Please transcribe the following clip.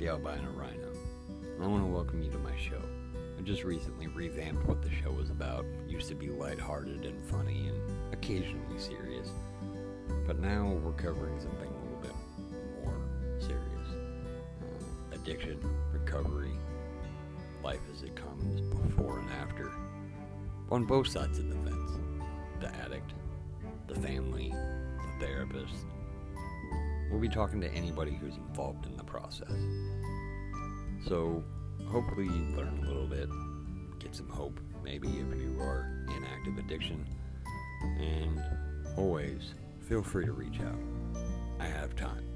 the albino rhino. I want to welcome you to my show. I just recently revamped what the show was about. Used to be lighthearted and funny and occasionally serious. But now we're covering something a little bit more serious. Uh, addiction, recovery, life as it comes, before and after. On both sides of the fence. The addict, the family, the therapist. We'll be talking to anybody who's involved in the process. So, hopefully, you learn a little bit, get some hope, maybe if you are in active addiction. And always feel free to reach out. I have time